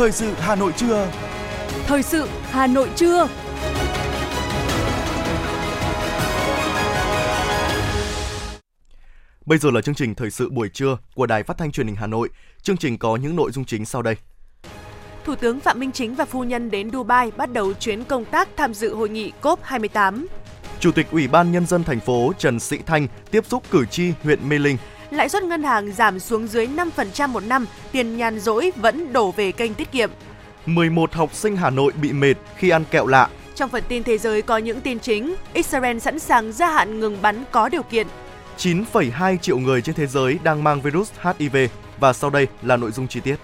Thời sự Hà Nội trưa. Thời sự Hà Nội trưa. Bây giờ là chương trình thời sự buổi trưa của Đài Phát thanh Truyền hình Hà Nội. Chương trình có những nội dung chính sau đây. Thủ tướng Phạm Minh Chính và phu nhân đến Dubai bắt đầu chuyến công tác tham dự hội nghị COP28. Chủ tịch Ủy ban Nhân dân thành phố Trần Sĩ Thanh tiếp xúc cử tri huyện Mê Linh. Lãi suất ngân hàng giảm xuống dưới 5% một năm, tiền nhàn rỗi vẫn đổ về kênh tiết kiệm. 11 học sinh Hà Nội bị mệt khi ăn kẹo lạ. Trong phần tin thế giới có những tin chính, Israel sẵn sàng gia hạn ngừng bắn có điều kiện. 9,2 triệu người trên thế giới đang mang virus HIV và sau đây là nội dung chi tiết.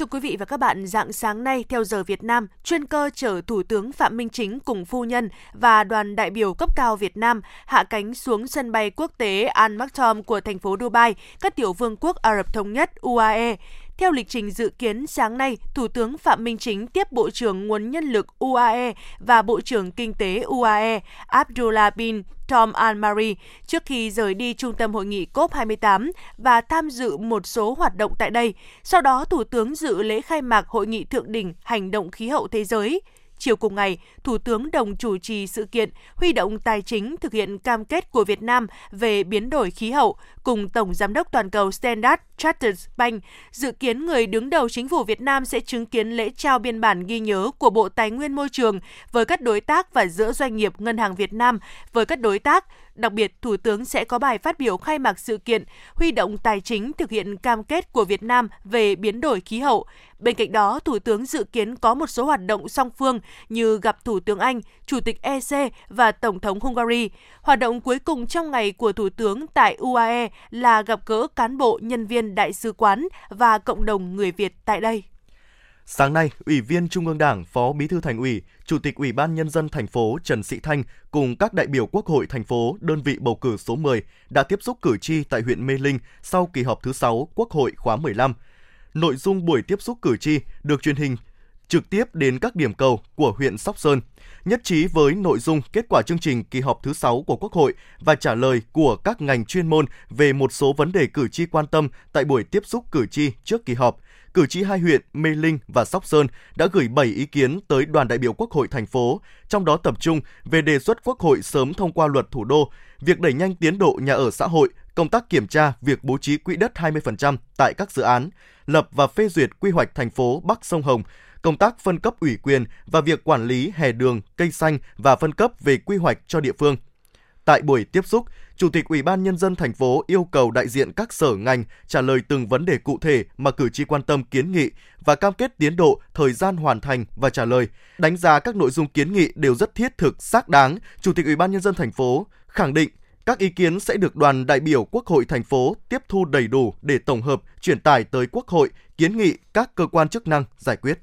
Thưa quý vị và các bạn, dạng sáng nay theo giờ Việt Nam, chuyên cơ chở Thủ tướng Phạm Minh Chính cùng phu nhân và đoàn đại biểu cấp cao Việt Nam hạ cánh xuống sân bay quốc tế Al Maktoum của thành phố Dubai, các tiểu vương quốc Ả Rập Thống Nhất UAE. Theo lịch trình dự kiến sáng nay, Thủ tướng Phạm Minh Chính tiếp Bộ trưởng Nguồn Nhân lực UAE và Bộ trưởng Kinh tế UAE Abdullah bin Tom Al-Mari trước khi rời đi trung tâm hội nghị COP28 và tham dự một số hoạt động tại đây. Sau đó, Thủ tướng dự lễ khai mạc Hội nghị Thượng đỉnh Hành động khí hậu thế giới. Chiều cùng ngày, Thủ tướng đồng chủ trì sự kiện huy động tài chính thực hiện cam kết của Việt Nam về biến đổi khí hậu cùng Tổng Giám đốc Toàn cầu Standard Chartered Bank. Dự kiến người đứng đầu chính phủ Việt Nam sẽ chứng kiến lễ trao biên bản ghi nhớ của Bộ Tài nguyên Môi trường với các đối tác và giữa doanh nghiệp Ngân hàng Việt Nam với các đối tác Đặc biệt, Thủ tướng sẽ có bài phát biểu khai mạc sự kiện huy động tài chính thực hiện cam kết của Việt Nam về biến đổi khí hậu. Bên cạnh đó, Thủ tướng dự kiến có một số hoạt động song phương như gặp Thủ tướng Anh, Chủ tịch EC và Tổng thống Hungary. Hoạt động cuối cùng trong ngày của Thủ tướng tại UAE là gặp gỡ cán bộ, nhân viên đại sứ quán và cộng đồng người Việt tại đây. Sáng nay, Ủy viên Trung ương Đảng, Phó Bí thư Thành ủy, Chủ tịch Ủy ban Nhân dân thành phố Trần Sĩ Thanh cùng các đại biểu Quốc hội thành phố, đơn vị bầu cử số 10 đã tiếp xúc cử tri tại huyện Mê Linh sau kỳ họp thứ 6 Quốc hội khóa 15. Nội dung buổi tiếp xúc cử tri được truyền hình trực tiếp đến các điểm cầu của huyện Sóc Sơn, nhất trí với nội dung kết quả chương trình kỳ họp thứ 6 của Quốc hội và trả lời của các ngành chuyên môn về một số vấn đề cử tri quan tâm tại buổi tiếp xúc cử tri trước kỳ họp – cử tri hai huyện Mê Linh và Sóc Sơn đã gửi 7 ý kiến tới đoàn đại biểu Quốc hội thành phố, trong đó tập trung về đề xuất Quốc hội sớm thông qua luật thủ đô, việc đẩy nhanh tiến độ nhà ở xã hội, công tác kiểm tra việc bố trí quỹ đất 20% tại các dự án, lập và phê duyệt quy hoạch thành phố Bắc sông Hồng, công tác phân cấp ủy quyền và việc quản lý hè đường, cây xanh và phân cấp về quy hoạch cho địa phương. Tại buổi tiếp xúc, Chủ tịch Ủy ban Nhân dân thành phố yêu cầu đại diện các sở ngành trả lời từng vấn đề cụ thể mà cử tri quan tâm kiến nghị và cam kết tiến độ, thời gian hoàn thành và trả lời. Đánh giá các nội dung kiến nghị đều rất thiết thực, xác đáng, Chủ tịch Ủy ban Nhân dân thành phố khẳng định các ý kiến sẽ được đoàn đại biểu Quốc hội thành phố tiếp thu đầy đủ để tổng hợp, chuyển tải tới Quốc hội, kiến nghị các cơ quan chức năng giải quyết.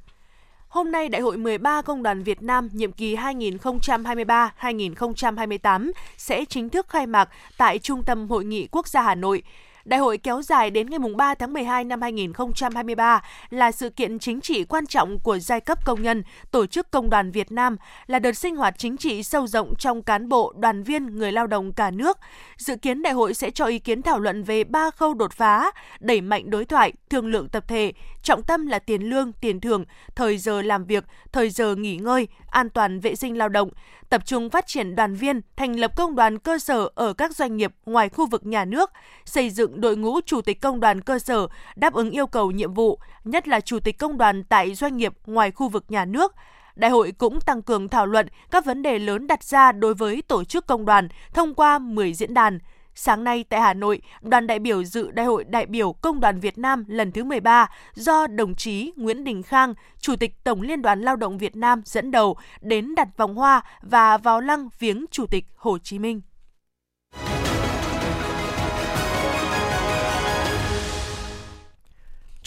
Hôm nay, Đại hội 13 Công đoàn Việt Nam nhiệm kỳ 2023-2028 sẽ chính thức khai mạc tại Trung tâm Hội nghị Quốc gia Hà Nội. Đại hội kéo dài đến ngày 3 tháng 12 năm 2023 là sự kiện chính trị quan trọng của giai cấp công nhân, tổ chức công đoàn Việt Nam, là đợt sinh hoạt chính trị sâu rộng trong cán bộ, đoàn viên, người lao động cả nước. Dự kiến đại hội sẽ cho ý kiến thảo luận về ba khâu đột phá, đẩy mạnh đối thoại, thương lượng tập thể, trọng tâm là tiền lương, tiền thưởng, thời giờ làm việc, thời giờ nghỉ ngơi, an toàn vệ sinh lao động, tập trung phát triển đoàn viên, thành lập công đoàn cơ sở ở các doanh nghiệp ngoài khu vực nhà nước, xây dựng đội ngũ chủ tịch công đoàn cơ sở đáp ứng yêu cầu nhiệm vụ, nhất là chủ tịch công đoàn tại doanh nghiệp ngoài khu vực nhà nước. Đại hội cũng tăng cường thảo luận các vấn đề lớn đặt ra đối với tổ chức công đoàn thông qua 10 diễn đàn, Sáng nay tại Hà Nội, đoàn đại biểu dự Đại hội đại biểu Công đoàn Việt Nam lần thứ 13 do đồng chí Nguyễn Đình Khang, Chủ tịch Tổng Liên đoàn Lao động Việt Nam dẫn đầu đến đặt vòng hoa và vào lăng viếng Chủ tịch Hồ Chí Minh.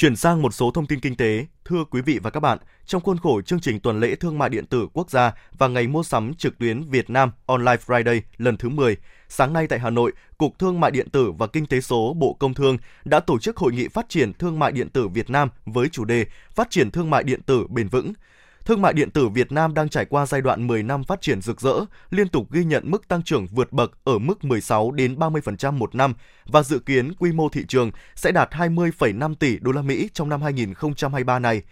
Chuyển sang một số thông tin kinh tế, thưa quý vị và các bạn, trong khuôn khổ chương trình tuần lễ thương mại điện tử quốc gia và ngày mua sắm trực tuyến Việt Nam Online Friday lần thứ 10, sáng nay tại Hà Nội, Cục Thương mại điện tử và Kinh tế số Bộ Công Thương đã tổ chức hội nghị phát triển thương mại điện tử Việt Nam với chủ đề Phát triển thương mại điện tử bền vững. Thương mại điện tử Việt Nam đang trải qua giai đoạn 10 năm phát triển rực rỡ, liên tục ghi nhận mức tăng trưởng vượt bậc ở mức 16 đến 30% một năm và dự kiến quy mô thị trường sẽ đạt 20,5 tỷ đô la Mỹ trong năm 2023 này.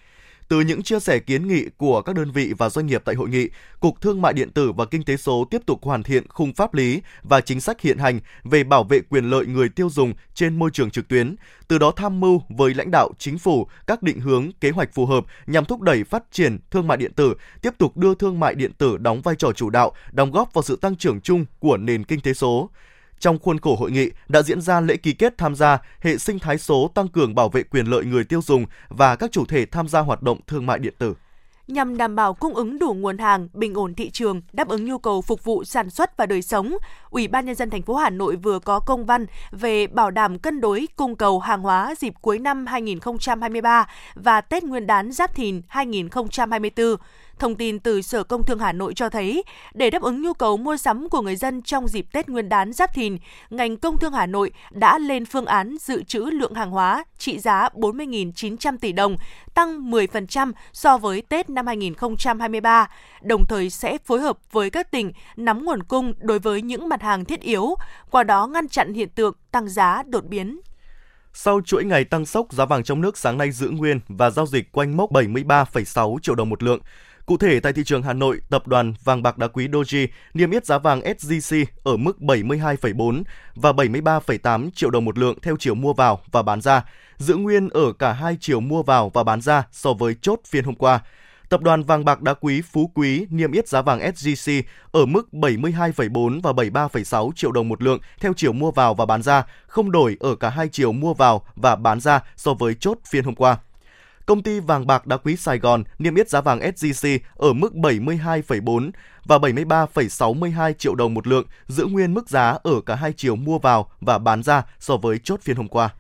Từ những chia sẻ kiến nghị của các đơn vị và doanh nghiệp tại hội nghị, Cục Thương mại điện tử và Kinh tế số tiếp tục hoàn thiện khung pháp lý và chính sách hiện hành về bảo vệ quyền lợi người tiêu dùng trên môi trường trực tuyến, từ đó tham mưu với lãnh đạo chính phủ các định hướng, kế hoạch phù hợp nhằm thúc đẩy phát triển thương mại điện tử, tiếp tục đưa thương mại điện tử đóng vai trò chủ đạo, đóng góp vào sự tăng trưởng chung của nền kinh tế số. Trong khuôn khổ hội nghị đã diễn ra lễ ký kết tham gia hệ sinh thái số tăng cường bảo vệ quyền lợi người tiêu dùng và các chủ thể tham gia hoạt động thương mại điện tử nhằm đảm bảo cung ứng đủ nguồn hàng, bình ổn thị trường, đáp ứng nhu cầu phục vụ sản xuất và đời sống. Ủy ban nhân dân thành phố Hà Nội vừa có công văn về bảo đảm cân đối cung cầu hàng hóa dịp cuối năm 2023 và Tết Nguyên đán Giáp Thìn 2024. Thông tin từ Sở Công Thương Hà Nội cho thấy, để đáp ứng nhu cầu mua sắm của người dân trong dịp Tết Nguyên đán Giáp Thìn, ngành Công Thương Hà Nội đã lên phương án dự trữ lượng hàng hóa trị giá 40.900 tỷ đồng, tăng 10% so với Tết năm 2023, đồng thời sẽ phối hợp với các tỉnh nắm nguồn cung đối với những mặt hàng thiết yếu, qua đó ngăn chặn hiện tượng tăng giá đột biến. Sau chuỗi ngày tăng sốc, giá vàng trong nước sáng nay giữ nguyên và giao dịch quanh mốc 73,6 triệu đồng một lượng. Cụ thể tại thị trường Hà Nội, tập đoàn vàng bạc đá quý Doji niêm yết giá vàng SJC ở mức 72,4 và 73,8 triệu đồng một lượng theo chiều mua vào và bán ra, giữ nguyên ở cả hai chiều mua vào và bán ra so với chốt phiên hôm qua. Tập đoàn vàng bạc đá quý Phú Quý niêm yết giá vàng SJC ở mức 72,4 và 73,6 triệu đồng một lượng theo chiều mua vào và bán ra, không đổi ở cả hai chiều mua vào và bán ra so với chốt phiên hôm qua. Công ty vàng bạc đá quý Sài Gòn niêm yết giá vàng SJC ở mức 72,4 và 73,62 triệu đồng một lượng, giữ nguyên mức giá ở cả hai chiều mua vào và bán ra so với chốt phiên hôm qua.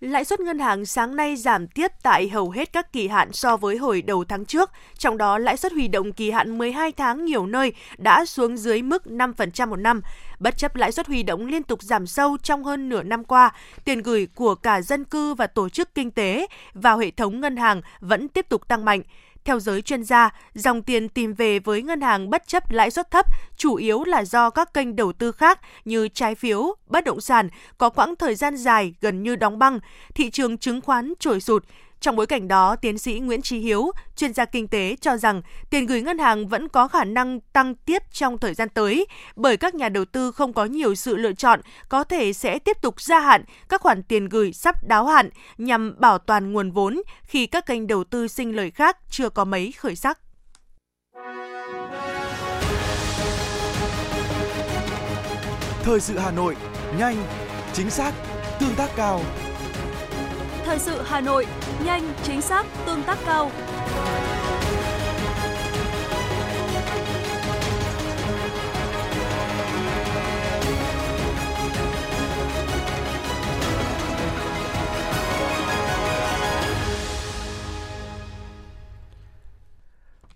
Lãi suất ngân hàng sáng nay giảm tiếp tại hầu hết các kỳ hạn so với hồi đầu tháng trước, trong đó lãi suất huy động kỳ hạn 12 tháng nhiều nơi đã xuống dưới mức 5% một năm. Bất chấp lãi suất huy động liên tục giảm sâu trong hơn nửa năm qua, tiền gửi của cả dân cư và tổ chức kinh tế vào hệ thống ngân hàng vẫn tiếp tục tăng mạnh. Theo giới chuyên gia, dòng tiền tìm về với ngân hàng bất chấp lãi suất thấp chủ yếu là do các kênh đầu tư khác như trái phiếu, bất động sản có quãng thời gian dài gần như đóng băng, thị trường chứng khoán trồi sụt, trong bối cảnh đó, tiến sĩ Nguyễn Trí Hiếu, chuyên gia kinh tế cho rằng tiền gửi ngân hàng vẫn có khả năng tăng tiếp trong thời gian tới bởi các nhà đầu tư không có nhiều sự lựa chọn, có thể sẽ tiếp tục gia hạn các khoản tiền gửi sắp đáo hạn nhằm bảo toàn nguồn vốn khi các kênh đầu tư sinh lời khác chưa có mấy khởi sắc. Thời sự Hà Nội, nhanh, chính xác, tương tác cao. Thời sự Hà Nội, nhanh, chính xác, tương tác cao.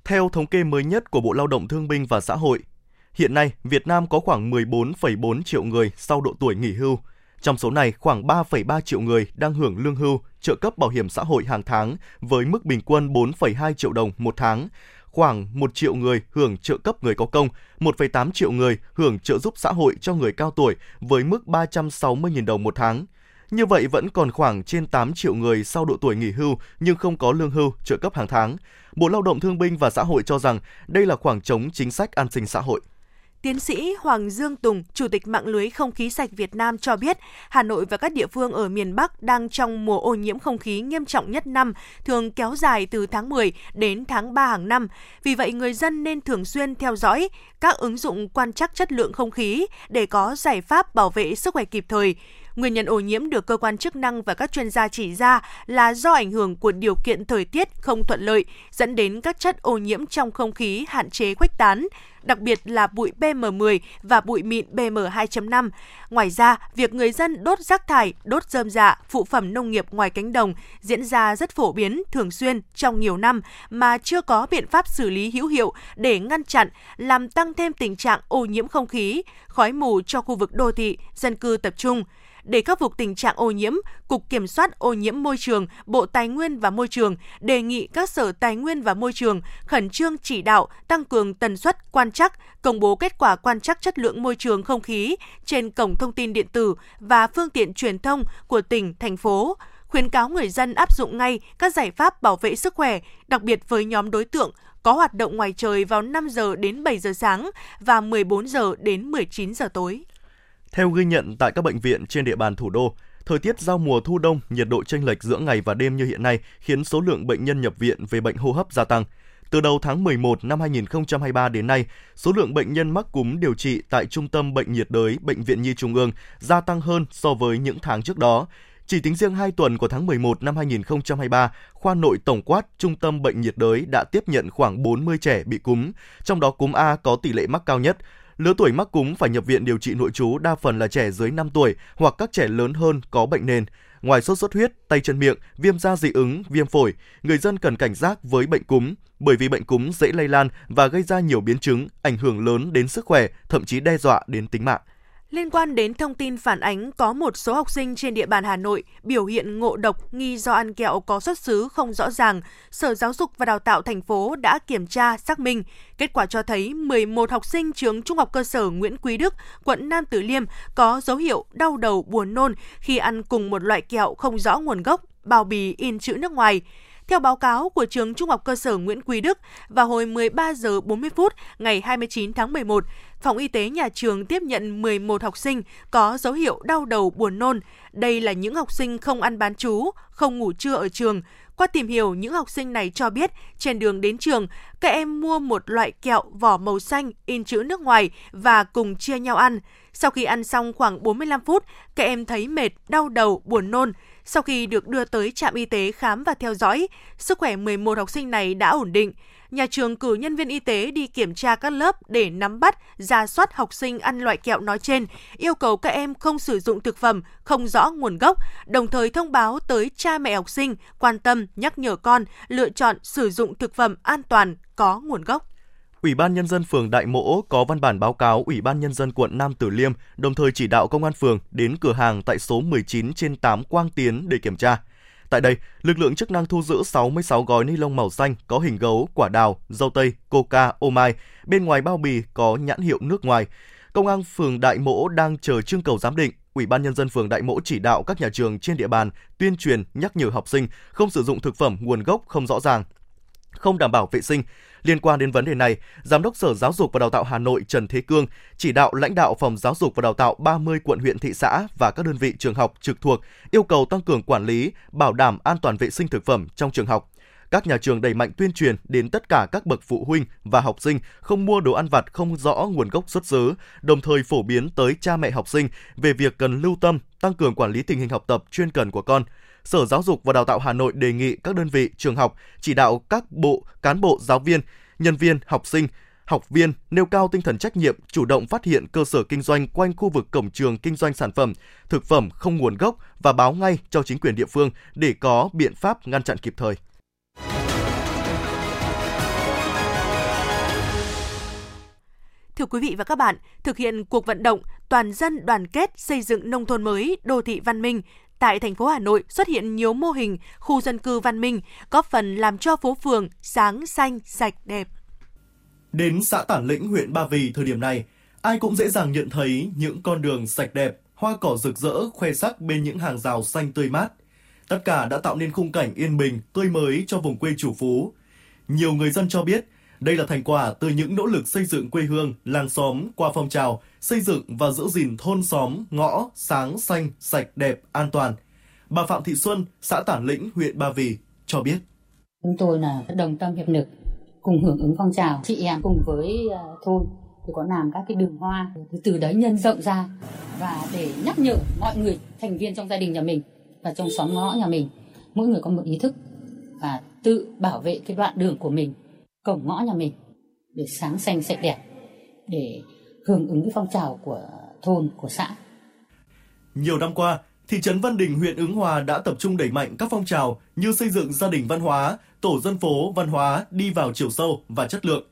Theo thống kê mới nhất của Bộ Lao động Thương binh và Xã hội, hiện nay Việt Nam có khoảng 14,4 triệu người sau độ tuổi nghỉ hưu, trong số này, khoảng 3,3 triệu người đang hưởng lương hưu, trợ cấp bảo hiểm xã hội hàng tháng với mức bình quân 4,2 triệu đồng một tháng. Khoảng 1 triệu người hưởng trợ cấp người có công, 1,8 triệu người hưởng trợ giúp xã hội cho người cao tuổi với mức 360.000 đồng một tháng. Như vậy vẫn còn khoảng trên 8 triệu người sau độ tuổi nghỉ hưu nhưng không có lương hưu, trợ cấp hàng tháng. Bộ Lao động Thương binh và Xã hội cho rằng đây là khoảng trống chính sách an sinh xã hội. Tiến sĩ Hoàng Dương Tùng, Chủ tịch mạng lưới không khí sạch Việt Nam cho biết, Hà Nội và các địa phương ở miền Bắc đang trong mùa ô nhiễm không khí nghiêm trọng nhất năm, thường kéo dài từ tháng 10 đến tháng 3 hàng năm. Vì vậy, người dân nên thường xuyên theo dõi các ứng dụng quan trắc chất lượng không khí để có giải pháp bảo vệ sức khỏe kịp thời. Nguyên nhân ô nhiễm được cơ quan chức năng và các chuyên gia chỉ ra là do ảnh hưởng của điều kiện thời tiết không thuận lợi, dẫn đến các chất ô nhiễm trong không khí hạn chế khuếch tán, đặc biệt là bụi PM10 và bụi mịn PM2.5. Ngoài ra, việc người dân đốt rác thải, đốt rơm dạ, phụ phẩm nông nghiệp ngoài cánh đồng diễn ra rất phổ biến, thường xuyên trong nhiều năm mà chưa có biện pháp xử lý hữu hiệu để ngăn chặn, làm tăng thêm tình trạng ô nhiễm không khí, khói mù cho khu vực đô thị, dân cư tập trung. Để khắc phục tình trạng ô nhiễm, Cục Kiểm soát ô nhiễm môi trường, Bộ Tài nguyên và Môi trường đề nghị các sở Tài nguyên và Môi trường khẩn trương chỉ đạo tăng cường tần suất quan trắc, công bố kết quả quan trắc chất lượng môi trường không khí trên cổng thông tin điện tử và phương tiện truyền thông của tỉnh, thành phố khuyến cáo người dân áp dụng ngay các giải pháp bảo vệ sức khỏe, đặc biệt với nhóm đối tượng có hoạt động ngoài trời vào 5 giờ đến 7 giờ sáng và 14 giờ đến 19 giờ tối. Theo ghi nhận tại các bệnh viện trên địa bàn thủ đô, thời tiết giao mùa thu đông, nhiệt độ chênh lệch giữa ngày và đêm như hiện nay khiến số lượng bệnh nhân nhập viện về bệnh hô hấp gia tăng. Từ đầu tháng 11 năm 2023 đến nay, số lượng bệnh nhân mắc cúm điều trị tại Trung tâm Bệnh nhiệt đới Bệnh viện Nhi Trung ương gia tăng hơn so với những tháng trước đó. Chỉ tính riêng 2 tuần của tháng 11 năm 2023, khoa nội tổng quát Trung tâm Bệnh nhiệt đới đã tiếp nhận khoảng 40 trẻ bị cúm, trong đó cúm A có tỷ lệ mắc cao nhất. Lứa tuổi mắc cúm phải nhập viện điều trị nội trú đa phần là trẻ dưới 5 tuổi hoặc các trẻ lớn hơn có bệnh nền. Ngoài sốt xuất huyết, tay chân miệng, viêm da dị ứng, viêm phổi, người dân cần cảnh giác với bệnh cúm, bởi vì bệnh cúm dễ lây lan và gây ra nhiều biến chứng, ảnh hưởng lớn đến sức khỏe, thậm chí đe dọa đến tính mạng. Liên quan đến thông tin phản ánh có một số học sinh trên địa bàn Hà Nội biểu hiện ngộ độc nghi do ăn kẹo có xuất xứ không rõ ràng, Sở Giáo dục và Đào tạo thành phố đã kiểm tra xác minh. Kết quả cho thấy 11 học sinh trường Trung học cơ sở Nguyễn Quý Đức, quận Nam Từ Liêm có dấu hiệu đau đầu buồn nôn khi ăn cùng một loại kẹo không rõ nguồn gốc, bao bì in chữ nước ngoài. Theo báo cáo của trường Trung học cơ sở Nguyễn Quý Đức, vào hồi 13 giờ 40 phút ngày 29 tháng 11, phòng y tế nhà trường tiếp nhận 11 học sinh có dấu hiệu đau đầu buồn nôn. Đây là những học sinh không ăn bán chú, không ngủ trưa ở trường. Qua tìm hiểu, những học sinh này cho biết trên đường đến trường, các em mua một loại kẹo vỏ màu xanh in chữ nước ngoài và cùng chia nhau ăn. Sau khi ăn xong khoảng 45 phút, các em thấy mệt, đau đầu, buồn nôn. Sau khi được đưa tới trạm y tế khám và theo dõi, sức khỏe 11 học sinh này đã ổn định. Nhà trường cử nhân viên y tế đi kiểm tra các lớp để nắm bắt, ra soát học sinh ăn loại kẹo nói trên, yêu cầu các em không sử dụng thực phẩm không rõ nguồn gốc, đồng thời thông báo tới cha mẹ học sinh quan tâm nhắc nhở con lựa chọn sử dụng thực phẩm an toàn có nguồn gốc. Ủy ban Nhân dân phường Đại Mỗ có văn bản báo cáo Ủy ban Nhân dân quận Nam Tử Liêm, đồng thời chỉ đạo công an phường đến cửa hàng tại số 19 trên 8 Quang Tiến để kiểm tra. Tại đây, lực lượng chức năng thu giữ 66 gói ni lông màu xanh có hình gấu, quả đào, dâu tây, coca, ô mai. Bên ngoài bao bì có nhãn hiệu nước ngoài. Công an phường Đại Mỗ đang chờ trưng cầu giám định. Ủy ban nhân dân phường Đại Mỗ chỉ đạo các nhà trường trên địa bàn tuyên truyền nhắc nhở học sinh không sử dụng thực phẩm nguồn gốc không rõ ràng, không đảm bảo vệ sinh, Liên quan đến vấn đề này, Giám đốc Sở Giáo dục và Đào tạo Hà Nội Trần Thế Cương chỉ đạo lãnh đạo Phòng Giáo dục và Đào tạo 30 quận huyện thị xã và các đơn vị trường học trực thuộc yêu cầu tăng cường quản lý, bảo đảm an toàn vệ sinh thực phẩm trong trường học các nhà trường đẩy mạnh tuyên truyền đến tất cả các bậc phụ huynh và học sinh không mua đồ ăn vặt không rõ nguồn gốc xuất xứ, đồng thời phổ biến tới cha mẹ học sinh về việc cần lưu tâm, tăng cường quản lý tình hình học tập chuyên cần của con. Sở Giáo dục và Đào tạo Hà Nội đề nghị các đơn vị, trường học chỉ đạo các bộ, cán bộ, giáo viên, nhân viên, học sinh, học viên nêu cao tinh thần trách nhiệm, chủ động phát hiện cơ sở kinh doanh quanh khu vực cổng trường kinh doanh sản phẩm, thực phẩm không nguồn gốc và báo ngay cho chính quyền địa phương để có biện pháp ngăn chặn kịp thời. Thưa quý vị và các bạn, thực hiện cuộc vận động toàn dân đoàn kết xây dựng nông thôn mới, đô thị văn minh tại thành phố Hà Nội xuất hiện nhiều mô hình khu dân cư văn minh, góp phần làm cho phố phường sáng xanh, sạch đẹp. Đến xã Tản Lĩnh, huyện Ba Vì thời điểm này, ai cũng dễ dàng nhận thấy những con đường sạch đẹp, hoa cỏ rực rỡ khoe sắc bên những hàng rào xanh tươi mát. Tất cả đã tạo nên khung cảnh yên bình, tươi mới cho vùng quê chủ phú. Nhiều người dân cho biết, đây là thành quả từ những nỗ lực xây dựng quê hương, làng xóm qua phong trào xây dựng và giữ gìn thôn xóm, ngõ, sáng, xanh, sạch, đẹp, an toàn. Bà Phạm Thị Xuân, xã Tản Lĩnh, huyện Ba Vì cho biết. Chúng tôi là đồng tâm hiệp lực cùng hưởng ứng phong trào chị em cùng với à, thôn thì có làm các cái đường hoa từ đấy nhân rộng ra và để nhắc nhở mọi người thành viên trong gia đình nhà mình và trong xóm ngõ nhà mình mỗi người có một ý thức và tự bảo vệ cái đoạn đường của mình cổng ngõ nhà mình để sáng xanh sạch đẹp để hưởng ứng cái phong trào của thôn của xã. Nhiều năm qua, thị trấn Văn Đình, huyện Ứng Hòa đã tập trung đẩy mạnh các phong trào như xây dựng gia đình văn hóa, tổ dân phố văn hóa đi vào chiều sâu và chất lượng.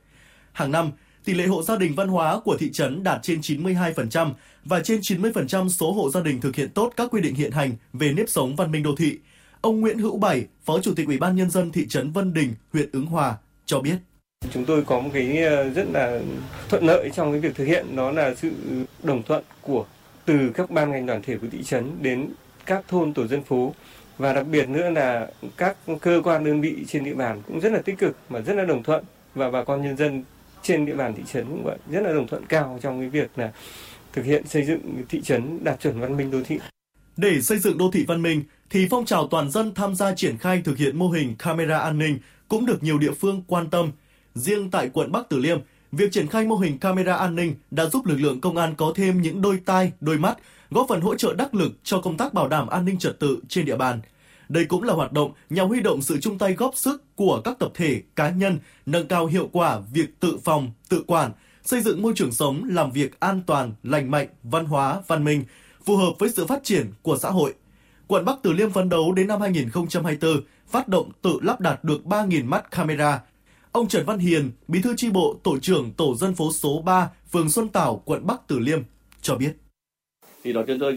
Hàng năm, tỷ lệ hộ gia đình văn hóa của thị trấn đạt trên 92% và trên 90% số hộ gia đình thực hiện tốt các quy định hiện hành về nếp sống văn minh đô thị. Ông Nguyễn Hữu Bảy, Phó Chủ tịch Ủy ban nhân dân thị trấn Vân Đình, huyện Ứng Hòa cho biết. Chúng tôi có một cái ờ, rất là thuận lợi trong cái việc thực hiện, đó là sự đồng thuận của, từ các ban ngành đoàn thể của thị trấn đến các thôn, tổ dân phố và đặc biệt nữa là các cơ quan đơn vị trên địa bàn cũng rất là tích cực mà rất là đồng thuận và bà con nhân dân trên địa bàn thị trấn cũng vậy, rất là đồng thuận cao trong cái việc là thực hiện xây dựng thị trấn đạt chuẩn văn minh đô thị. Để xây dựng đô thị văn minh thì phong trào toàn dân tham gia triển khai thực hiện mô hình camera an ninh cũng được nhiều địa phương quan tâm. Riêng tại quận Bắc Từ Liêm, việc triển khai mô hình camera an ninh đã giúp lực lượng công an có thêm những đôi tai, đôi mắt, góp phần hỗ trợ đắc lực cho công tác bảo đảm an ninh trật tự trên địa bàn. Đây cũng là hoạt động nhằm huy động sự chung tay góp sức của các tập thể, cá nhân, nâng cao hiệu quả việc tự phòng, tự quản, xây dựng môi trường sống, làm việc an toàn, lành mạnh, văn hóa, văn minh, phù hợp với sự phát triển của xã hội. Quận Bắc Từ Liêm phấn đấu đến năm 2024 phát động tự lắp đặt được 3.000 mắt camera. Ông Trần Văn Hiền, Bí thư chi bộ, tổ trưởng tổ dân phố số 3, phường Xuân Tảo, quận Bắc Từ Liêm cho biết. Thì đầu tiên tôi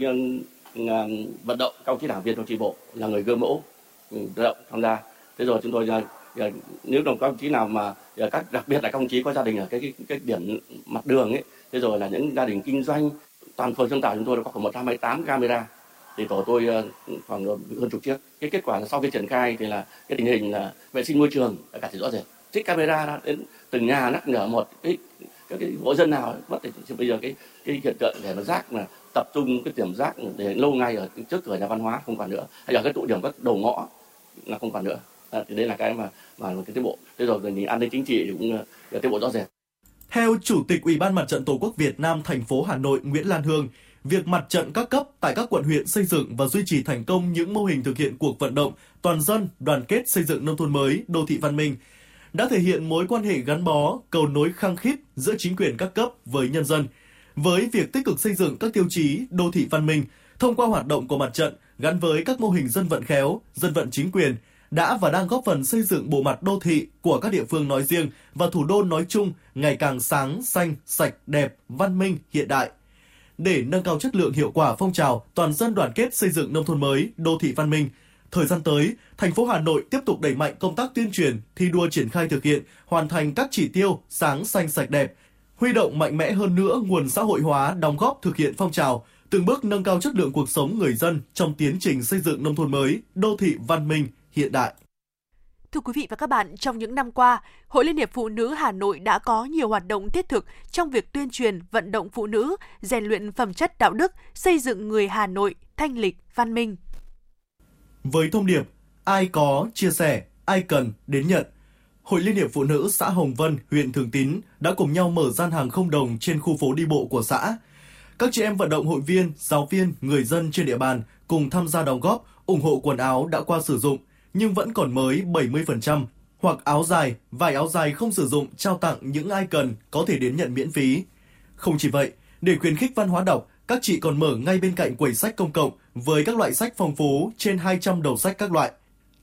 vận động các chí đảng viên trong chi bộ là người gương mẫu ừ, động tham gia. Thế rồi chúng tôi ờ, ờ, nếu đồng các chí nào mà ờ, các đặc biệt là các chí có gia đình ở cái cái, cái điểm mặt đường ấy, thế rồi là những gia đình kinh doanh toàn phường Xuân Tảo chúng tôi có khoảng 128 camera thì tổ tôi khoảng hơn chục chiếc cái kết quả là sau khi triển khai thì là cái tình hình là vệ sinh môi trường đã cải thiện rõ rệt trích camera ra đến từng nhà nhắc nhở một cái các cái hộ dân nào mất thì bây giờ cái cái hiện tượng để nó rác là tập trung cái điểm rác để lâu ngày ở trước cửa nhà văn hóa không còn nữa. Hay là cái tụ điểm các đầu ngõ là không còn nữa. À, thì đây là cái mà mà cái tiến bộ. Thế rồi thì an ninh chính trị thì cũng uh, tiến bộ rõ rệt. Theo Chủ tịch Ủy ban Mặt trận Tổ quốc Việt Nam thành phố Hà Nội Nguyễn Lan Hương, việc mặt trận các cấp tại các quận huyện xây dựng và duy trì thành công những mô hình thực hiện cuộc vận động toàn dân đoàn kết xây dựng nông thôn mới, đô thị văn minh đã thể hiện mối quan hệ gắn bó, cầu nối khăng khít giữa chính quyền các cấp với nhân dân. Với việc tích cực xây dựng các tiêu chí đô thị văn minh thông qua hoạt động của mặt trận gắn với các mô hình dân vận khéo, dân vận chính quyền đã và đang góp phần xây dựng bộ mặt đô thị của các địa phương nói riêng và thủ đô nói chung ngày càng sáng, xanh, sạch, đẹp, văn minh, hiện đại. Để nâng cao chất lượng hiệu quả phong trào toàn dân đoàn kết xây dựng nông thôn mới, đô thị văn minh, thời gian tới, thành phố Hà Nội tiếp tục đẩy mạnh công tác tuyên truyền, thi đua triển khai thực hiện, hoàn thành các chỉ tiêu sáng xanh sạch đẹp, huy động mạnh mẽ hơn nữa nguồn xã hội hóa đóng góp thực hiện phong trào, từng bước nâng cao chất lượng cuộc sống người dân trong tiến trình xây dựng nông thôn mới, đô thị văn minh, hiện đại. Thưa quý vị và các bạn, trong những năm qua, Hội Liên hiệp Phụ nữ Hà Nội đã có nhiều hoạt động thiết thực trong việc tuyên truyền, vận động phụ nữ, rèn luyện phẩm chất đạo đức, xây dựng người Hà Nội thanh lịch, văn minh. Với thông điệp ai có chia sẻ, ai cần đến nhận, Hội Liên hiệp Phụ nữ xã Hồng Vân, huyện Thường Tín đã cùng nhau mở gian hàng không đồng trên khu phố đi bộ của xã. Các chị em vận động hội viên, giáo viên, người dân trên địa bàn cùng tham gia đóng góp, ủng hộ quần áo đã qua sử dụng nhưng vẫn còn mới 70%, hoặc áo dài, vải áo dài không sử dụng trao tặng những ai cần có thể đến nhận miễn phí. Không chỉ vậy, để khuyến khích văn hóa đọc, các chị còn mở ngay bên cạnh quầy sách công cộng với các loại sách phong phú trên 200 đầu sách các loại.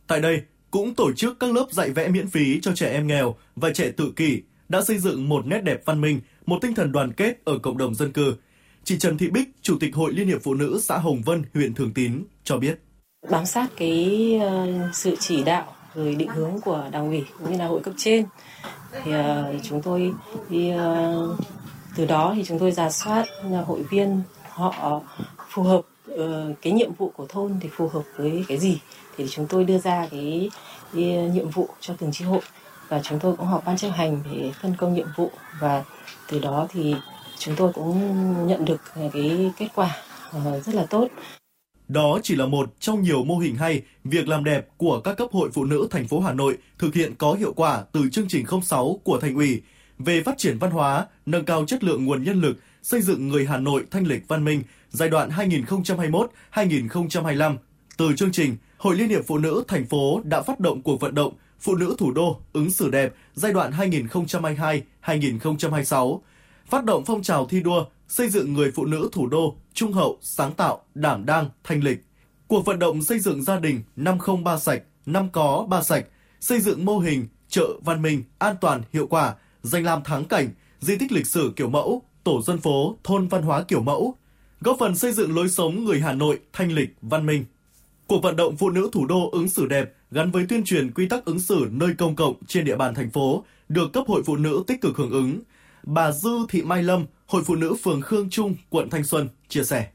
Tại đây, cũng tổ chức các lớp dạy vẽ miễn phí cho trẻ em nghèo và trẻ tự kỷ, đã xây dựng một nét đẹp văn minh, một tinh thần đoàn kết ở cộng đồng dân cư. Chị Trần Thị Bích, Chủ tịch Hội Liên hiệp Phụ nữ xã Hồng Vân, huyện Thường Tín cho biết. Bám sát cái ờ, sự chỉ đạo rồi định hướng của đảng ủy cũng như là hội cấp trên thì uh, chúng tôi đi uh, từ đó thì chúng tôi giả soát hội viên họ phù hợp Ờ, cái nhiệm vụ của thôn thì phù hợp với cái gì thì chúng tôi đưa ra cái, cái nhiệm vụ cho từng chi hội và chúng tôi cũng họp ban chấp hành để phân công nhiệm vụ và từ đó thì chúng tôi cũng nhận được cái kết quả ờ, rất là tốt. Đó chỉ là một trong nhiều mô hình hay, việc làm đẹp của các cấp hội phụ nữ thành phố Hà Nội thực hiện có hiệu quả từ chương trình 06 của thành ủy về phát triển văn hóa, nâng cao chất lượng nguồn nhân lực, xây dựng người Hà Nội thanh lịch văn minh giai đoạn 2021-2025. Từ chương trình, Hội Liên hiệp Phụ nữ thành phố đã phát động cuộc vận động Phụ nữ thủ đô ứng xử đẹp giai đoạn 2022-2026, phát động phong trào thi đua xây dựng người phụ nữ thủ đô trung hậu, sáng tạo, đảm đang, thanh lịch. Cuộc vận động xây dựng gia đình 503 sạch, 5 có 3 sạch, xây dựng mô hình chợ văn minh, an toàn, hiệu quả, danh lam thắng cảnh, di tích lịch sử kiểu mẫu, tổ dân phố, thôn văn hóa kiểu mẫu, góp phần xây dựng lối sống người Hà Nội thanh lịch, văn minh. Cuộc vận động phụ nữ thủ đô ứng xử đẹp gắn với tuyên truyền quy tắc ứng xử nơi công cộng trên địa bàn thành phố được cấp hội phụ nữ tích cực hưởng ứng. Bà Dư Thị Mai Lâm, Hội Phụ nữ phường Khương Trung, quận Thanh Xuân chia sẻ.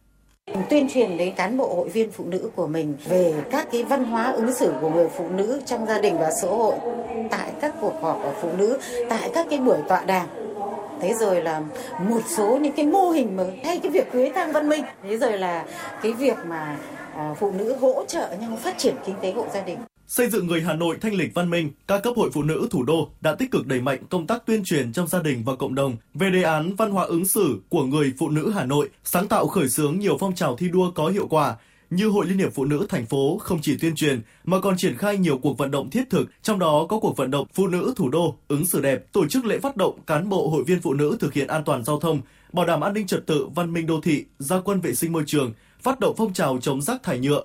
tuyên truyền đến cán bộ hội viên phụ nữ của mình về các cái văn hóa ứng xử của người phụ nữ trong gia đình và xã hội tại các cuộc họp của phụ nữ tại các cái buổi tọa đàm thế rồi là một số những cái mô hình mới hay cái việc cưới tang văn minh. Thế rồi là cái việc mà à, phụ nữ hỗ trợ nhau phát triển kinh tế hộ gia đình. Xây dựng người Hà Nội thanh lịch văn minh, các cấp hội phụ nữ thủ đô đã tích cực đẩy mạnh công tác tuyên truyền trong gia đình và cộng đồng về đề án văn hóa ứng xử của người phụ nữ Hà Nội, sáng tạo khởi xướng nhiều phong trào thi đua có hiệu quả, như Hội Liên hiệp Phụ nữ thành phố không chỉ tuyên truyền mà còn triển khai nhiều cuộc vận động thiết thực, trong đó có cuộc vận động Phụ nữ thủ đô ứng xử đẹp, tổ chức lễ phát động cán bộ hội viên phụ nữ thực hiện an toàn giao thông, bảo đảm an ninh trật tự, văn minh đô thị, gia quân vệ sinh môi trường, phát động phong trào chống rác thải nhựa.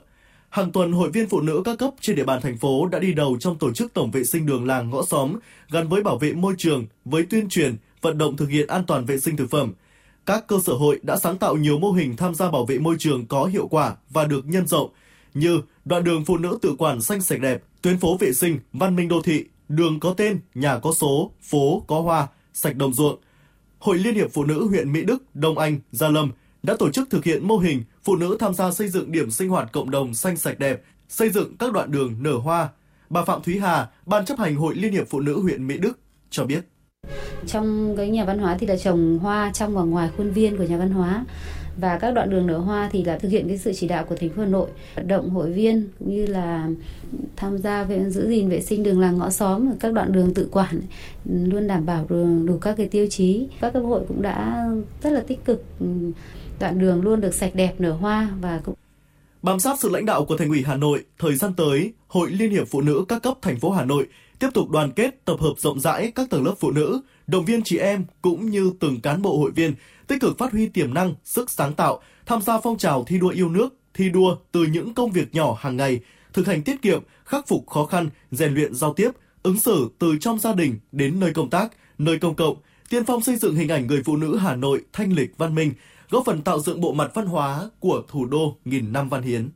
Hàng tuần hội viên phụ nữ các cấp trên địa bàn thành phố đã đi đầu trong tổ chức tổng vệ sinh đường làng ngõ xóm gắn với bảo vệ môi trường, với tuyên truyền, vận động thực hiện an toàn vệ sinh thực phẩm – các cơ sở hội đã sáng tạo nhiều mô hình tham gia bảo vệ môi trường có hiệu quả và được nhân rộng như đoạn đường phụ nữ tự quản xanh sạch đẹp, tuyến phố vệ sinh, văn minh đô thị, đường có tên, nhà có số, phố có hoa, sạch đồng ruộng. Hội Liên hiệp Phụ nữ huyện Mỹ Đức, Đông Anh, Gia Lâm đã tổ chức thực hiện mô hình phụ nữ tham gia xây dựng điểm sinh hoạt cộng đồng xanh sạch đẹp, xây dựng các đoạn đường nở hoa. Bà Phạm Thúy Hà, Ban chấp hành Hội Liên hiệp Phụ nữ huyện Mỹ Đức cho biết. Trong cái nhà văn hóa thì là trồng hoa trong và ngoài khuôn viên của nhà văn hóa. Và các đoạn đường nở hoa thì là thực hiện cái sự chỉ đạo của thành phố Hà Nội. Vận động hội viên cũng như là tham gia về giữ gìn vệ sinh đường làng ngõ xóm các đoạn đường tự quản luôn đảm bảo đủ các cái tiêu chí. Các cấp hội cũng đã rất là tích cực ừ, đoạn đường luôn được sạch đẹp nở hoa và cũng Bám sát sự lãnh đạo của Thành ủy Hà Nội, thời gian tới, Hội Liên hiệp Phụ nữ các cấp thành phố Hà Nội tiếp tục đoàn kết tập hợp rộng rãi các tầng lớp phụ nữ, động viên chị em cũng như từng cán bộ hội viên tích cực phát huy tiềm năng, sức sáng tạo, tham gia phong trào thi đua yêu nước, thi đua từ những công việc nhỏ hàng ngày, thực hành tiết kiệm, khắc phục khó khăn, rèn luyện giao tiếp, ứng xử từ trong gia đình đến nơi công tác, nơi công cộng, tiên phong xây dựng hình ảnh người phụ nữ Hà Nội thanh lịch văn minh, góp phần tạo dựng bộ mặt văn hóa của thủ đô nghìn năm văn hiến.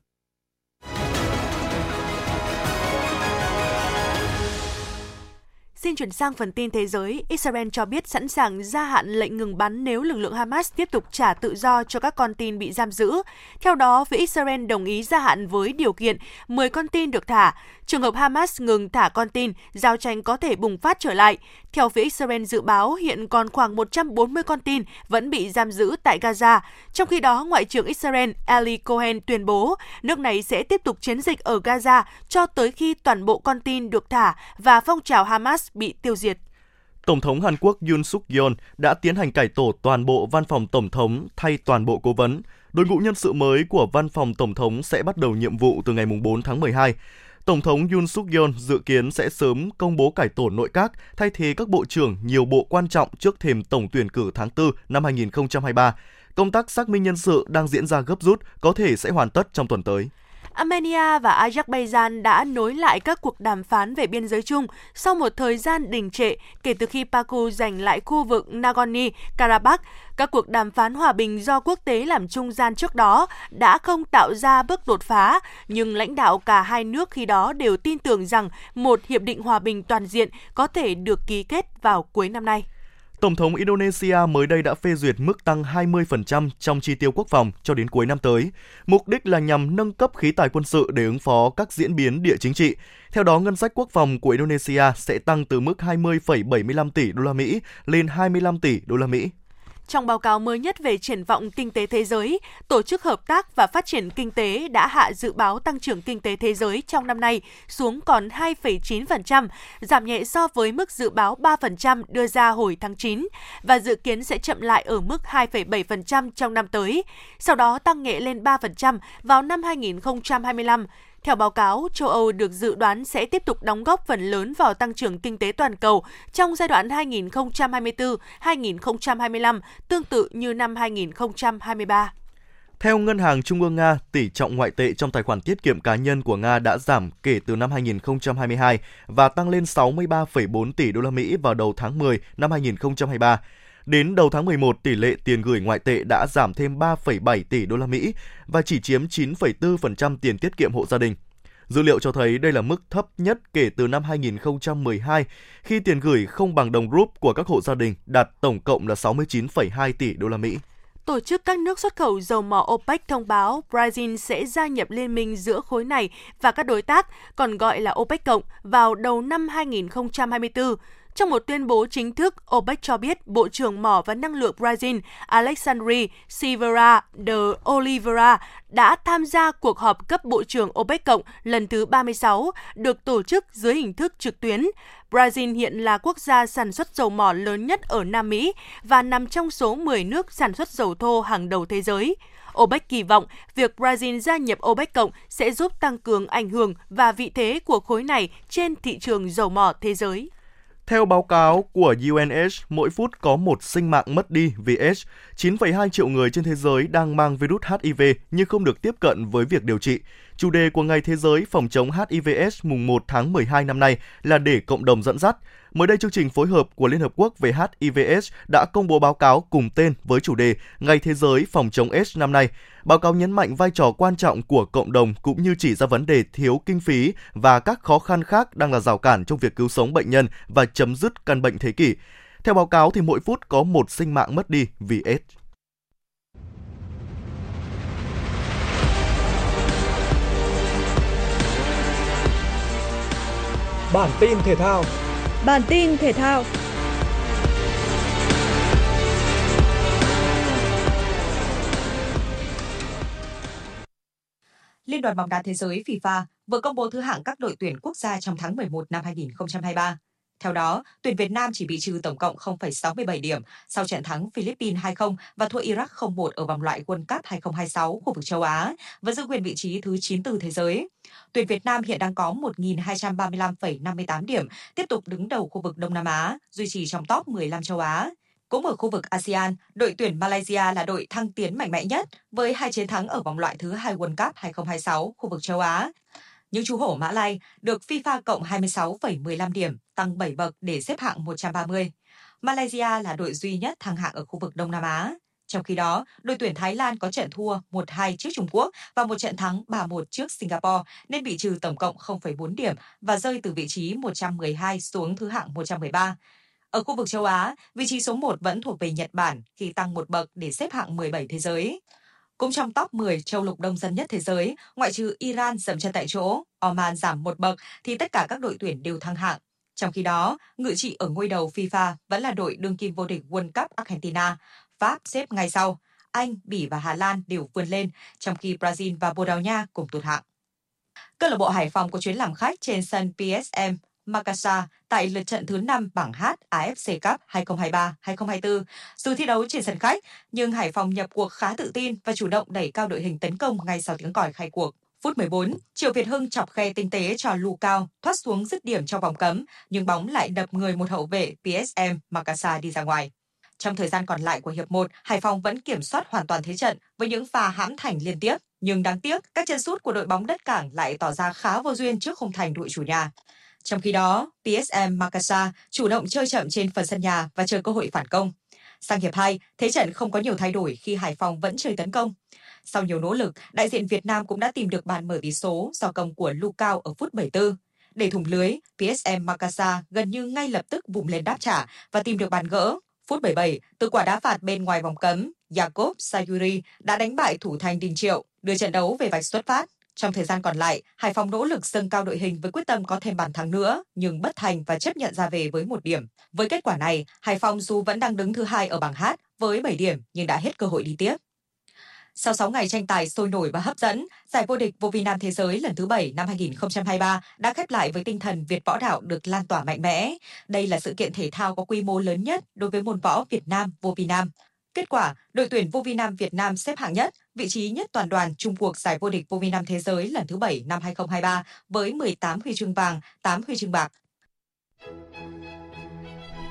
Xin chuyển sang phần tin thế giới, Israel cho biết sẵn sàng gia hạn lệnh ngừng bắn nếu lực lượng Hamas tiếp tục trả tự do cho các con tin bị giam giữ. Theo đó, phía Israel đồng ý gia hạn với điều kiện 10 con tin được thả. Trường hợp Hamas ngừng thả con tin, giao tranh có thể bùng phát trở lại. Theo phía Israel dự báo, hiện còn khoảng 140 con tin vẫn bị giam giữ tại Gaza. Trong khi đó, Ngoại trưởng Israel Eli Cohen tuyên bố nước này sẽ tiếp tục chiến dịch ở Gaza cho tới khi toàn bộ con tin được thả và phong trào Hamas bị tiêu diệt. Tổng thống Hàn Quốc Yoon suk yeol đã tiến hành cải tổ toàn bộ văn phòng tổng thống thay toàn bộ cố vấn. Đội ngũ nhân sự mới của văn phòng tổng thống sẽ bắt đầu nhiệm vụ từ ngày 4 tháng 12. Tổng thống Yoon suk yeol dự kiến sẽ sớm công bố cải tổ nội các, thay thế các bộ trưởng nhiều bộ quan trọng trước thềm tổng tuyển cử tháng 4 năm 2023. Công tác xác minh nhân sự đang diễn ra gấp rút, có thể sẽ hoàn tất trong tuần tới. Armenia và Azerbaijan đã nối lại các cuộc đàm phán về biên giới chung sau một thời gian đình trệ kể từ khi Baku giành lại khu vực Nagorno-Karabakh. Các cuộc đàm phán hòa bình do quốc tế làm trung gian trước đó đã không tạo ra bước đột phá, nhưng lãnh đạo cả hai nước khi đó đều tin tưởng rằng một hiệp định hòa bình toàn diện có thể được ký kết vào cuối năm nay. Tổng thống Indonesia mới đây đã phê duyệt mức tăng 20% trong chi tiêu quốc phòng cho đến cuối năm tới. Mục đích là nhằm nâng cấp khí tài quân sự để ứng phó các diễn biến địa chính trị. Theo đó, ngân sách quốc phòng của Indonesia sẽ tăng từ mức 20,75 tỷ đô la Mỹ lên 25 tỷ đô la Mỹ. Trong báo cáo mới nhất về triển vọng kinh tế thế giới, Tổ chức Hợp tác và Phát triển Kinh tế đã hạ dự báo tăng trưởng kinh tế thế giới trong năm nay xuống còn 2,9%, giảm nhẹ so với mức dự báo 3% đưa ra hồi tháng 9 và dự kiến sẽ chậm lại ở mức 2,7% trong năm tới, sau đó tăng nhẹ lên 3% vào năm 2025 theo báo cáo, châu Âu được dự đoán sẽ tiếp tục đóng góp phần lớn vào tăng trưởng kinh tế toàn cầu trong giai đoạn 2024-2025, tương tự như năm 2023. Theo Ngân hàng Trung ương Nga, tỷ trọng ngoại tệ trong tài khoản tiết kiệm cá nhân của Nga đã giảm kể từ năm 2022 và tăng lên 63,4 tỷ đô la Mỹ vào đầu tháng 10 năm 2023. Đến đầu tháng 11, tỷ lệ tiền gửi ngoại tệ đã giảm thêm 3,7 tỷ đô la Mỹ và chỉ chiếm 9,4% tiền tiết kiệm hộ gia đình. Dữ liệu cho thấy đây là mức thấp nhất kể từ năm 2012 khi tiền gửi không bằng đồng rúp của các hộ gia đình đạt tổng cộng là 69,2 tỷ đô la Mỹ. Tổ chức các nước xuất khẩu dầu mỏ OPEC thông báo Brazil sẽ gia nhập liên minh giữa khối này và các đối tác, còn gọi là OPEC cộng, vào đầu năm 2024. Trong một tuyên bố chính thức, OPEC cho biết Bộ trưởng Mỏ và Năng lượng Brazil Alexandre Silveira de Oliveira đã tham gia cuộc họp cấp Bộ trưởng OPEC cộng lần thứ 36, được tổ chức dưới hình thức trực tuyến. Brazil hiện là quốc gia sản xuất dầu mỏ lớn nhất ở Nam Mỹ và nằm trong số 10 nước sản xuất dầu thô hàng đầu thế giới. OPEC kỳ vọng việc Brazil gia nhập OPEC cộng sẽ giúp tăng cường ảnh hưởng và vị thế của khối này trên thị trường dầu mỏ thế giới. Theo báo cáo của UNH, mỗi phút có một sinh mạng mất đi vì AIDS. 9,2 triệu người trên thế giới đang mang virus HIV nhưng không được tiếp cận với việc điều trị. Chủ đề của Ngày Thế giới phòng chống HIV/AIDS mùng 1 tháng 12 năm nay là để cộng đồng dẫn dắt. Mới đây, chương trình phối hợp của Liên Hợp Quốc về HIV/AIDS đã công bố báo cáo cùng tên với chủ đề Ngày Thế giới phòng chống AIDS năm nay. Báo cáo nhấn mạnh vai trò quan trọng của cộng đồng cũng như chỉ ra vấn đề thiếu kinh phí và các khó khăn khác đang là rào cản trong việc cứu sống bệnh nhân và chấm dứt căn bệnh thế kỷ. Theo báo cáo thì mỗi phút có một sinh mạng mất đi vì AIDS. Bản tin thể thao Bản tin thể thao Liên đoàn bóng đá thế giới FIFA vừa công bố thứ hạng các đội tuyển quốc gia trong tháng 11 năm 2023. Theo đó, tuyển Việt Nam chỉ bị trừ tổng cộng 0,67 điểm sau trận thắng Philippines 2-0 và thua Iraq 0-1 ở vòng loại World Cup 2026 khu vực châu Á và giữ quyền vị trí thứ 94 thế giới. Tuyển Việt Nam hiện đang có 1.235,58 điểm, tiếp tục đứng đầu khu vực Đông Nam Á, duy trì trong top 15 châu Á. Cũng ở khu vực ASEAN, đội tuyển Malaysia là đội thăng tiến mạnh mẽ nhất với hai chiến thắng ở vòng loại thứ hai World Cup 2026 khu vực châu Á. Những chú hổ Mã Lai được FIFA cộng 26,15 điểm, tăng 7 bậc để xếp hạng 130. Malaysia là đội duy nhất thăng hạng ở khu vực Đông Nam Á. Trong khi đó, đội tuyển Thái Lan có trận thua 1-2 trước Trung Quốc và một trận thắng 3-1 trước Singapore nên bị trừ tổng cộng 0,4 điểm và rơi từ vị trí 112 xuống thứ hạng 113. Ở khu vực châu Á, vị trí số 1 vẫn thuộc về Nhật Bản khi tăng một bậc để xếp hạng 17 thế giới. Cũng trong top 10 châu lục đông dân nhất thế giới, ngoại trừ Iran dậm chân tại chỗ, Oman giảm một bậc thì tất cả các đội tuyển đều thăng hạng. Trong khi đó, ngự trị ở ngôi đầu FIFA vẫn là đội đương kim vô địch World Cup Argentina. Pháp xếp ngay sau. Anh, Bỉ và Hà Lan đều vươn lên, trong khi Brazil và Bồ Đào Nha cùng tụt hạng. Câu lạc bộ Hải Phòng có chuyến làm khách trên sân PSM Makassar tại lượt trận thứ 5 bảng H AFC Cup 2023-2024. Dù thi đấu trên sân khách, nhưng Hải Phòng nhập cuộc khá tự tin và chủ động đẩy cao đội hình tấn công ngay sau tiếng còi khai cuộc. Phút 14, Triệu Việt Hưng chọc khe tinh tế cho Lu Cao, thoát xuống dứt điểm trong vòng cấm, nhưng bóng lại đập người một hậu vệ PSM Makassar đi ra ngoài. Trong thời gian còn lại của hiệp 1, Hải Phòng vẫn kiểm soát hoàn toàn thế trận với những pha hãm thành liên tiếp. Nhưng đáng tiếc, các chân sút của đội bóng đất cảng lại tỏ ra khá vô duyên trước khung thành đội chủ nhà. Trong khi đó, PSM Makassar chủ động chơi chậm trên phần sân nhà và chờ cơ hội phản công. Sang hiệp 2, thế trận không có nhiều thay đổi khi Hải Phòng vẫn chơi tấn công. Sau nhiều nỗ lực, đại diện Việt Nam cũng đã tìm được bàn mở tỷ số do công của Lucao ở phút 74. Để thủng lưới, PSM Makassar gần như ngay lập tức vùng lên đáp trả và tìm được bàn gỡ. Phút 77, từ quả đá phạt bên ngoài vòng cấm, Jacob Sayuri đã đánh bại thủ thành Đình Triệu, đưa trận đấu về vạch xuất phát. Trong thời gian còn lại, Hải Phòng nỗ lực dâng cao đội hình với quyết tâm có thêm bàn thắng nữa, nhưng bất thành và chấp nhận ra về với một điểm. Với kết quả này, Hải Phòng dù vẫn đang đứng thứ hai ở bảng H với 7 điểm nhưng đã hết cơ hội đi tiếp. Sau 6 ngày tranh tài sôi nổi và hấp dẫn, giải vô địch vô vi nam thế giới lần thứ 7 năm 2023 đã khép lại với tinh thần Việt võ đạo được lan tỏa mạnh mẽ. Đây là sự kiện thể thao có quy mô lớn nhất đối với môn võ Việt Nam vô vi nam. Kết quả, đội tuyển vô vi nam Việt Nam xếp hạng nhất, vị trí nhất toàn đoàn chung cuộc giải vô địch vô vi nam thế giới lần thứ 7 năm 2023 với 18 huy chương vàng, 8 huy chương bạc.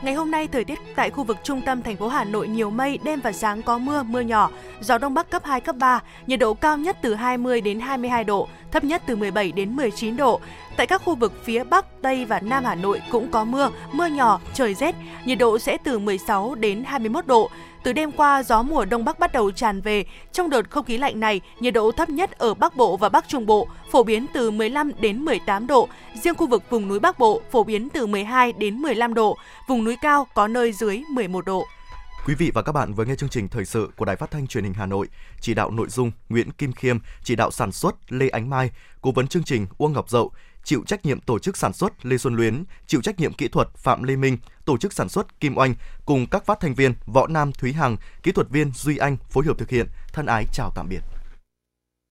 Ngày hôm nay, thời tiết tại khu vực trung tâm thành phố Hà Nội nhiều mây, đêm và sáng có mưa, mưa nhỏ, gió đông bắc cấp 2, cấp 3, nhiệt độ cao nhất từ 20 đến 22 độ, thấp nhất từ 17 đến 19 độ. Tại các khu vực phía Bắc, Tây và Nam Hà Nội cũng có mưa, mưa nhỏ, trời rét, nhiệt độ sẽ từ 16 đến 21 độ. Từ đêm qua, gió mùa đông bắc bắt đầu tràn về. Trong đợt không khí lạnh này, nhiệt độ thấp nhất ở Bắc Bộ và Bắc Trung Bộ phổ biến từ 15 đến 18 độ. Riêng khu vực vùng núi Bắc Bộ phổ biến từ 12 đến 15 độ. Vùng núi cao có nơi dưới 11 độ. Quý vị và các bạn vừa nghe chương trình thời sự của Đài Phát thanh Truyền hình Hà Nội, chỉ đạo nội dung Nguyễn Kim Khiêm, chỉ đạo sản xuất Lê Ánh Mai, cố vấn chương trình Uông Ngọc Dậu, chịu trách nhiệm tổ chức sản xuất Lê Xuân Luyến, chịu trách nhiệm kỹ thuật Phạm Lê Minh, tổ chức sản xuất Kim Oanh cùng các phát thanh viên Võ Nam Thúy Hằng, kỹ thuật viên Duy Anh phối hợp thực hiện. Thân ái chào tạm biệt.